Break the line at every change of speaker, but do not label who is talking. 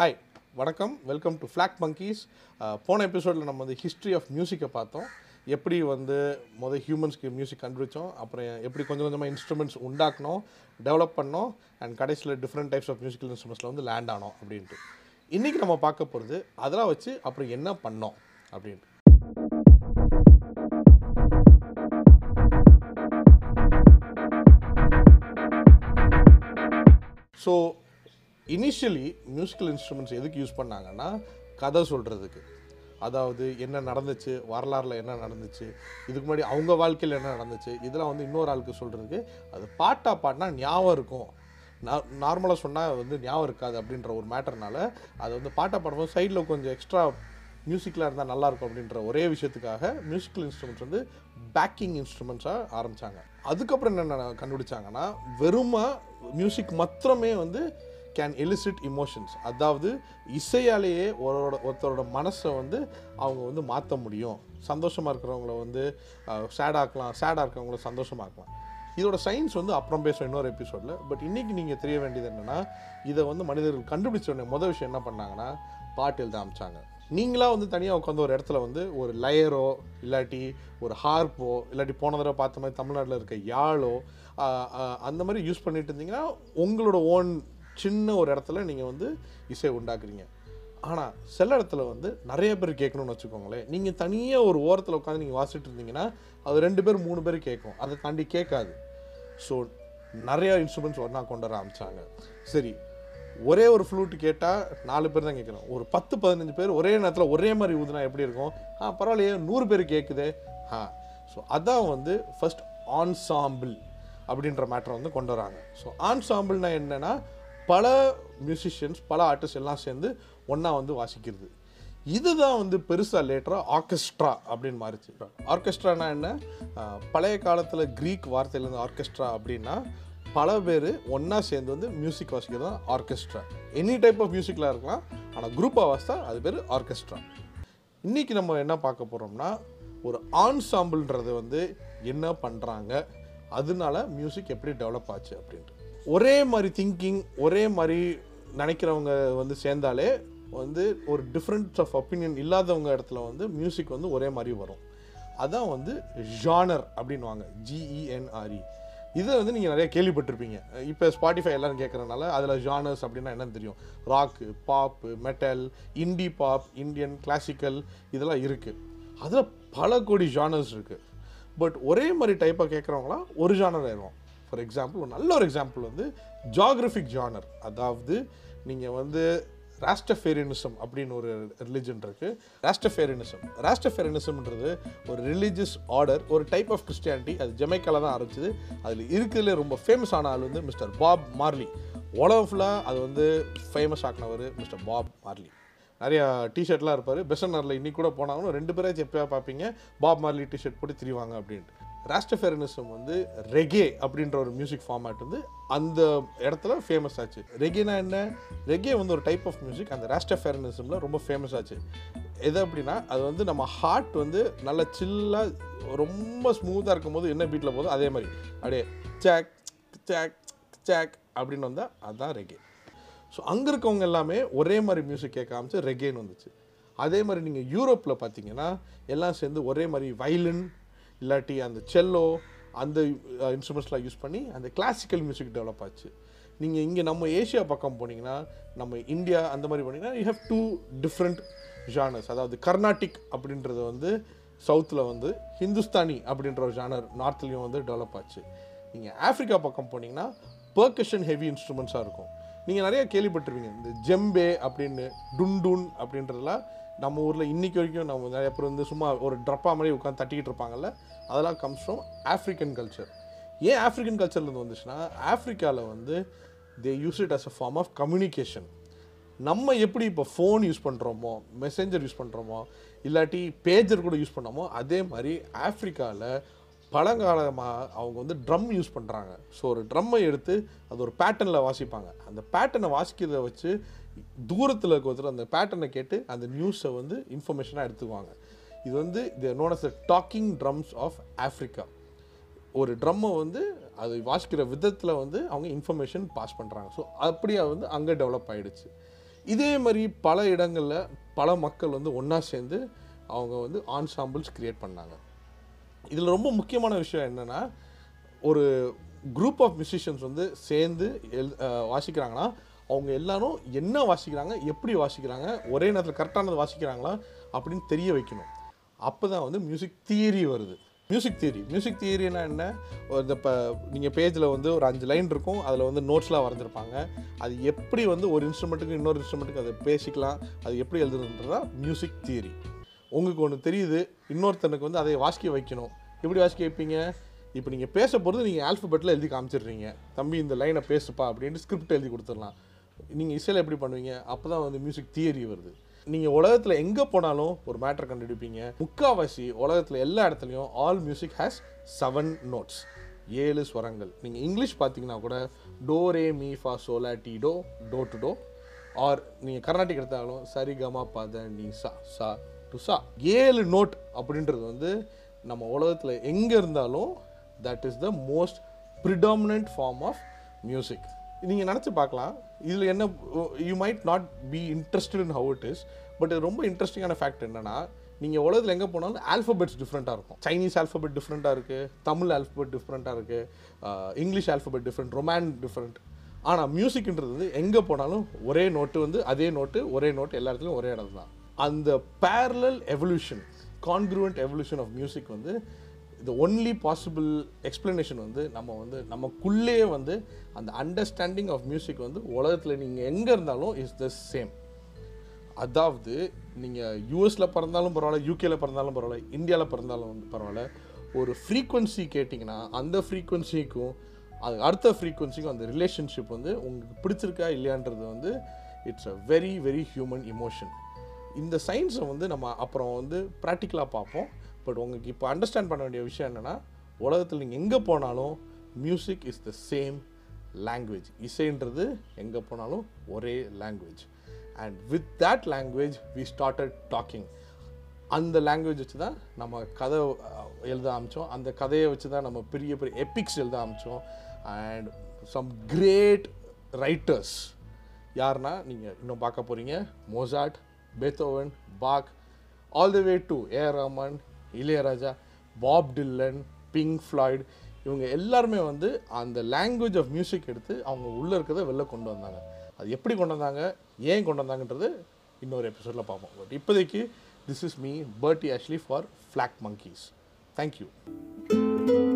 Hi வணக்கம். Welcome to flag monkeys போன எபிசோடில் நம்ம வந்து ஹிஸ்ட்ரி ஆஃப் மியூசிக்கை பார்த்தோம். எப்படி வந்து முதல் ஹியூமன்ஸ்க்கு மியூசிக் கண்டுபிடிச்சோம் அப்புறம் எப்படி கொஞ்சம் கொஞ்சமாக இன்ஸ்ட்ருமெண்ட்ஸ் உண்டாக்கணும் டெவலப் பண்ணோம் அண்ட் கடைசியில் டிஃப்ரெண்ட் டைப்ஸ் ஆஃப் மியூசிக்கல் இன்ஸ்ட்ருமெண்ட்ஸில் வந்து லேண்ட் ஆனோம் அப்படின்ட்டு. இன்றைக்கி நம்ம பார்க்க போகிறது அதெல்லாம் வச்சு அப்புறம் என்ன பண்ணோம் அப்படின்ட்டு. ஸோ இனிஷியலி மியூசிக்கல் இன்ஸ்ட்ருமெண்ட்ஸ் எதுக்கு யூஸ் பண்ணாங்கன்னா கதை சொல்கிறதுக்கு அதாவது என்ன நடந்துச்சு வரலாறில் என்ன நடந்துச்சு இதுக்கு முன்னாடி அவங்க வாழ்க்கையில் என்ன நடந்துச்சு இதெல்லாம் வந்து இன்னொரு ஆளுக்கு சொல்கிறதுக்கு அது பாட்டாக பாட்டினா ஞாபகம் இருக்கும். நார்மலாக சொன்னால் வந்து ஞாபகம் இருக்காது அப்படின்ற ஒரு மேட்டர்னால அது வந்து பாட்டாக பாடும்போது சைடில் கொஞ்சம் எக்ஸ்ட்ரா மியூசிக்கில் இருந்தால் நல்லாயிருக்கும் அப்படின்ற ஒரே விஷயத்துக்காக மியூசிக்கல் இன்ஸ்ட்ருமெண்ட்ஸ் வந்து பேக்கிங் இன்ஸ்ட்ருமெண்ட்ஸாக ஆரம்பித்தாங்க அதுக்கப்புறம் என்ன கண்டுபிடிச்சாங்கன்னா வெறுமா மியூசிக் மாத்திரமே வந்து கேன் எலிசிட் இமோஷன்ஸ் அதாவது இசையாலேயே ஒருவரோட ஒருத்தரோட மனசை வந்து அவங்க வந்து மாற்ற முடியும். சந்தோஷமாக இருக்கிறவங்கள வந்து சேடாக்கலாம் சேடாக இருக்கிறவங்கள சந்தோஷமாக்கலாம் இதோட சயின்ஸ் வந்து அப்புறம் பேசுவோம் இன்னொரு எபிசோடில் பட் இன்றைக்கி நீங்கள் தெரிய வேண்டியது என்னென்னா இதை வந்து மனிதர்கள் கண்டுபிடிச்ச உடனே முதல் விஷயம் என்ன பண்ணாங்கன்னா பாட்டில் தான் ஆரம்பிச்சாங்க நீங்களாக வந்து தனியாக உட்காந்து ஒரு இடத்துல வந்து ஒரு லயரோ இல்லாட்டி ஒரு ஹார்ப்போ இல்லாட்டி போன தடவை பார்த்த மாதிரி தமிழ்நாட்டில் இருக்க யாழோ அந்த மாதிரி யூஸ் பண்ணிட்டு இருந்தீங்கன்னா உங்களோட ஓன் சின்ன ஒரு இடத்துல நீங்கள் வந்து இசை உண்டாக்குறீங்க. ஆனால் சில இடத்துல வந்து நிறைய பேர் கேட்கணும்னு வச்சுக்கோங்களேன். நீங்கள் தனியாக ஒரு ஓரத்தில் உட்காந்து நீங்கள் வாசிட்டு இருந்தீங்கன்னா அது ரெண்டு பேர் மூணு பேர் கேட்கும். அதை தாண்டி கேட்காது. ஸோ நிறையா இன்ஸ்ட்ருமெண்ட்ஸ் ஒன்றா கொண்டு வர ஆரம்பிச்சாங்க. சரி ஒரே ஒரு ஃப்ளூட் கேட்டால் நாலு பேர் தான் கேட்குறோம் ஒரு பத்து பதினஞ்சு பேர் ஒரே நேரத்தில் ஒரே மாதிரி ஊதுனா எப்படி இருக்கும்? ஆ பரவாயில்லையே நூறு பேர் கேட்குதே ஆ ஸோ அதான் வந்து ஃபஸ்ட் ஆன்சாம்பிள் அப்படின்ற மேட்டரை வந்து கொண்டு வராங்க. ஸோ ஆன்சாம்பிள்னா என்னென்னா பல மியூசிஷியன்ஸ் பல ஆர்டிஸ்ட் எல்லாம் சேர்ந்து ஒன்றா வந்து வாசிக்கிறது. இதுதான் வந்து பெருசாக லேட்டராக ஆர்கெஸ்ட்ரா அப்படின்னு மாறிச்சு. ஆர்கெஸ்ட்ரானா என்ன? பழைய காலத்தில் க்ரீக் வார்த்தையிலேருந்து ஆர்கெஸ்ட்ரா அப்படின்னா பல பேர் ஒன்றா சேர்ந்து வந்து மியூசிக் வாசிக்கிறது தான் ஆர்கெஸ்ட்ரா எனி டைப் ஆஃப் மியூசிக்கில் இருக்கலாம். ஆனால் குரூப்பாக வாசித்தா அது பேர் ஆர்கெஸ்ட்ரா இன்றைக்கி நம்ம என்ன பார்க்க போகிறோம்னா ஒரு ஆன்சாம்பிள்ன்றது வந்து என்ன பண்ணுறாங்க அதனால மியூசிக் எப்படி டெவலப் ஆச்சு அப்படின்ட்டு. ஒரே மாதிரி திங்கிங் ஒரே மாதிரி நினைக்கிறவங்க வந்து சேர்ந்தாலே வந்து ஒரு டிஃப்ரெண்ட்ஸ் ஆஃப் ஒப்பீனியன் இல்லாதவங்க இடத்துல வந்து மியூசிக் வந்து ஒரே மாதிரி வரும். அதான் வந்து ஜானர் அப்படின்வாங்க ஜிஇஎன்ஆர்இ இதை வந்து நீங்கள் நிறைய கேள்விப்பட்டிருப்பீங்க. இப்போ ஸ்பாட்டிஃபை எல்லாரும் கேட்குறனால அதில் ஜானர்ஸ் அப்படின்னா என்னன்னு தெரியும். Rock pop metal indie pop Indian classical இதெல்லாம் இருக்குது அதில் பல கோடி ஜானர்ஸ் இருக்குது பட் ஒரே மாதிரி டைப்பாக கேட்குறவங்களாம் ஒரு ஜானர் ஆயிடுவோம் ஃபார் எக்ஸாம்பிள் ஒரு நல்ல ஒரு எக்ஸாம்பிள் வந்து ஜாகிரபிக் ஜானர் அதாவது நீங்கள் வந்து ராஸ்டஃபேரியனிசம் அப்படின்னு ஒரு ரிலிஜன் இருக்குது ராஸ்டஃபேரியனிசம் ராஸ்டஃபேரியனிசம்ன்றது ஒரு ரிலீஜியஸ் ஆர்டர் ஒரு டைப் ஆஃப் கிறிஸ்டியானிட்டி அது ஜமைக்கால தான் ஆரம்பிச்சது. அதில் இருக்கிறதுல ரொம்ப ஃபேமஸ் ஆன ஆள் வந்து மிஸ்டர் பாப் மார்லி உலகம் ஃபுல்லாக அது வந்து ஃபேமஸ் ஆக்கினவர் மிஸ்டர் பாப் மார்லி நிறையா டிஷர்ட்லாம் இருப்பார். பெசனரில் இன்னி கூட போனாலும் ரெண்டு பேரே எப்பயா பார்ப்பீங்க. பாப் மார்லி டிஷர்ட் போட்டு திரிவாங்க அப்படின்ட்டு. ராஸ்டஃபெரனிசம் வந்து ரெகே அப்படின்ற ஒரு மியூசிக் ஃபார்மேட் வந்து அந்த இடத்துல ஃபேமஸ் ஆச்சு. ரெகேனா என்ன? ரெகே வந்து ஒரு டைப் ஆஃப் மியூசிக் அந்த ராஸ்டஃபெரனிசமில் ரொம்ப ஃபேமஸ் ஆச்சு. எது அப்படின்னா அது வந்து நம்ம ஹார்ட் வந்து நல்லா சில்லாக ரொம்ப ஸ்மூத்தாக இருக்கும் போது என்ன பீட்டில் போதும் அதே மாதிரி. அப்படியே சேக் சேக் சேக் அப்படின்னு வந்தால் அதுதான் ரெகே. ஸோ அங்கே இருக்கவங்க எல்லாமே ஒரே மாதிரி மியூசிக் கேட்க ஆரம்பிச்சு ரெகேன்னு வந்துச்சு. அதே மாதிரி நீங்கள் யூரோப்பில் பார்த்தீங்கன்னா எல்லாம் சேர்ந்து ஒரே மாதிரி வயலின் இல்லாட்டி அந்த செல்லோ அந்த இன்ஸ்ட்ருமெண்ட்ஸ்லாம் யூஸ் பண்ணி அந்த கிளாசிக்கல் மியூசிக் டெவலப் ஆச்சு. நீங்கள் இங்கே நம்ம ஏஷியா பக்கம் போனீங்கன்னா நம்ம இந்தியா அந்த மாதிரி போனீங்கன்னா you have two different genres அதாவது கர்நாடிக் அப்படின்றது வந்து சவுத்தில் வந்து ஹிந்துஸ்தானி அப்படின்ற ஒரு ஜானர் நார்த்லேயும் வந்து டெவலப் ஆச்சு. நீங்கள் ஆஃப்ரிக்கா பக்கம் போனீங்கன்னா பர்கஷன் ஹெவி இன்ஸ்ட்ருமெண்ட்ஸாக இருக்கும். நீங்கள் நிறைய கேள்விப்பட்டிருப்பீங்க. இந்த ஜெம்பே அப்படின்னு டுன்டுன் அப்படின்றதெல்லாம் நம்ம ஊரில் இன்றைக்கி வரைக்கும் நம்ம நிறைய பேர் வந்து சும்மா ஒரு ட்ரப்பா மாதிரி உட்காந்து தட்டிக்கிட்டு இருப்பாங்கல்ல அதெல்லாம் கம்ஸ் ஃப்ரம் ஆஃப்ரிக்கன் கல்ச்சர் ஏன் ஆஃப்ரிக்கன் கல்ச்சர்லேருந்து வந்துச்சுன்னா ஆஃப்ரிக்காவில் வந்து they use it as a form of communication நம்ம எப்படி இப்போ ஃபோன் யூஸ் பண்ணுறோமோ மெசேஞ்சர் யூஸ் பண்ணுறோமோ இல்லாட்டி பேஜர் கூட யூஸ் பண்ணோமோ அதே மாதிரி ஆஃப்ரிக்காவில் பழங்காலமாக அவங்க வந்து ட்ரம் யூஸ் பண்ணுறாங்க ஸோ ஒரு ட்ரம்மை எடுத்து அது ஒரு பேட்டர்னில் வாசிப்பாங்க. அந்த பேட்டர்னை வாசிக்கிறத வச்சு தூரத்தில் இருக்கிற ஒருத்தர் அந்த பேட்டர்னை கேட்டு அந்த நியூஸை வந்து இன்ஃபர்மேஷனாக எடுத்துக்குவாங்க. இது வந்து இது known as the talking drums of Africa ஒரு ட்ரம்மை வந்து அது வாசிக்கிற விதத்தில் வந்து அவங்க இன்ஃபர்மேஷன் பாஸ் பண்ணுறாங்க ஸோ அப்படியே வந்து அங்கே டெவலப் ஆகிடுச்சு இதே மாதிரி பல இடங்களில் பல மக்கள் வந்து ஒன்றா சேர்ந்து அவங்க வந்து ஆன்சாம்பிள்ஸ் கிரியேட் பண்ணாங்க. இதில் ரொம்ப முக்கியமான விஷயம் என்னென்னா ஒரு குரூப் ஆஃப் மியூசிஷியன்ஸ் வந்து சேர்ந்து எல் வாசிக்கிறாங்கன்னா அவங்க எல்லாரும் என்ன வாசிக்கிறாங்க எப்படி வாசிக்கிறாங்க ஒரே நேரத்தில் கரெக்டானது வாசிக்கிறாங்களா அப்படின்னு தெரிய வைக்கணும். அப்போ தான் வந்து மியூசிக் தியரி வருது. மியூசிக் தியரி மியூசிக் தியரினா என்ன? இந்த இப்போ நீங்கள் பேஜில் வந்து ஒரு அஞ்சு லைன் இருக்கும் அதில் வந்து நோட்ஸ்லாம் வரைஞ்சிருப்பாங்க. அது எப்படி வந்து ஒரு இன்ஸ்ட்ருமெண்ட்டுக்கு இன்னொரு இன்ஸ்ட்ருமெண்ட்டுக்கு அதை பேசிக்கலாம் அது எப்படி எழுதுறதுன்றதா மியூசிக் தியரி உங்களுக்கு ஒன்று தெரியுது இன்னொருத்தனுக்கு வந்து அதை வாசிக்க வைக்கணும். எப்படி வாசிக்க வைப்பீங்க? இப்போ நீங்கள் பேச போகிறது நீங்கள் ஆல்ஃபபெட்டில் எழுதி காமிச்சிடுறீங்க. தம்பி இந்த லைனை பேசுப்பா அப்படின்ட்டு ஸ்கிரிப்ட் எழுதி கொடுத்துடலாம். நீங்கள் இசையில் எப்படி பண்ணுவீங்க? அப்போ தான் வந்து மியூசிக் தியரி வருது. நீங்கள் உலகத்தில் எங்கே போனாலும் ஒரு மேட்டர் கண்டுபிடிப்பீங்க. முக்காவாசி உலகத்தில் எல்லா இடத்துலையும் all music has seven notes ஏழு ஸ்வரங்கள். நீங்கள் இங்கிலீஷ் பார்த்தீங்கன்னா கூட to re mi fa so la ti do do to do or நீங்கள் கர்நாடிக் எடுத்தாலும் சரி கமா பத நீ சா சா டுசா ஏழு நோட் அப்படின்றது வந்து நம்ம உலகத்தில் எங்கே இருந்தாலும் that is the most predominant form of music நீங்கள் நினச்சி பார்க்கலாம். இதில் என்ன you might not be interested in how it is but ரொம்ப இன்ட்ரெஸ்டிங்கான ஃபேக்ட் என்னன்னா நீங்கள் உலகத்தில் எங்கே போனாலும் ஆல்ஃபபெட்ஸ் டிஃப்ரெண்ட்டாக இருக்கும். சைனீஸ் ஆல்ஃபபெட் டிஃப்ரெண்ட்டாக இருக்குது தமிழ் ஆல்ஃபபெட் டிஃப்ரெண்ட்டாக இருக்குது English alphabet different Roman different ஆனால் மியூசிக்ன்றது வந்து எங்கே போனாலும் ஒரே நோட்டு வந்து அதே நோட்டு ஒரே நோட்டு எல்லா இடத்துலையும் ஒரே இடம் தான் அந்த parallel evolution convergent evolution of music வந்து the ஒன்லி பாசிபிள் எக்ஸ்பிளனேஷன் வந்து நம்ம வந்து நமக்குள்ளேயே வந்து அந்த அண்டர்ஸ்டாண்டிங் ஆஃப் மியூசிக் வந்து உலகத்தில் நீங்கள் எங்கே இருந்தாலும் இஸ் த சேம் அதாவது நீங்கள் யூஎஸில் பிறந்தாலும் பரவாயில்ல யூகேல பிறந்தாலும் பரவாயில்ல இந்தியாவில் பிறந்தாலும் வந்து பரவாயில்ல ஒரு ஃப்ரீக்வன்சி கேட்டிங்கன்னா அந்த ஃப்ரீக்வன்சிக்கும் அது அடுத்த ஃப்ரீக்வன்சிக்கும் அந்த ரிலேஷன்ஷிப் வந்து உங்களுக்கு பிடிச்சிருக்கா இல்லையான்றது வந்து it's a very very human emotion இந்த சயின்ஸை வந்து நம்ம அப்புறம் வந்து ப்ராக்டிக்கலாக பார்ப்போம். பட் உங்களுக்கு இப்போ அண்டர்ஸ்டாண்ட் பண்ண வேண்டிய விஷயம் என்னென்னா உலகத்தில் நீங்கள் எங்கே போனாலும் music is the same language இசைன்றது எங்கே போனாலும் ஒரே language and with that language we started talking அந்த லாங்குவேஜ் வச்சு தான் நம்ம கதை எழுத ஆரம்பித்தோம் அந்த கதையை வச்சு தான் நம்ம பெரிய பெரிய எபிக்ஸ் எழுத ஆரம்பித்தோம் அண்ட் சம் கிரேட் ரைட்டர்ஸ் யாருன்னா நீங்கள் இன்னும் பார்க்க போகிறீங்க Mozart Beethoven Bach all the way to A Rahman Ilaiyaraaja Bob Dylan Pink Floyd இவங்க எல்லாருமே வந்து அந்த லாங்குவேஜ் ஆஃப் மியூசிக் எடுத்து அவங்க உள்ளே இருக்கிறத வெளில கொண்டு வந்தாங்க. அது எப்படி கொண்டு வந்தாங்க? ஏன் கொண்டு வந்தாங்கன்றது இன்னொரு எபிசோடில் பார்ப்போம். பட் இப்போதைக்கு this is me பர்ட்டி actually for flock monkeys thank you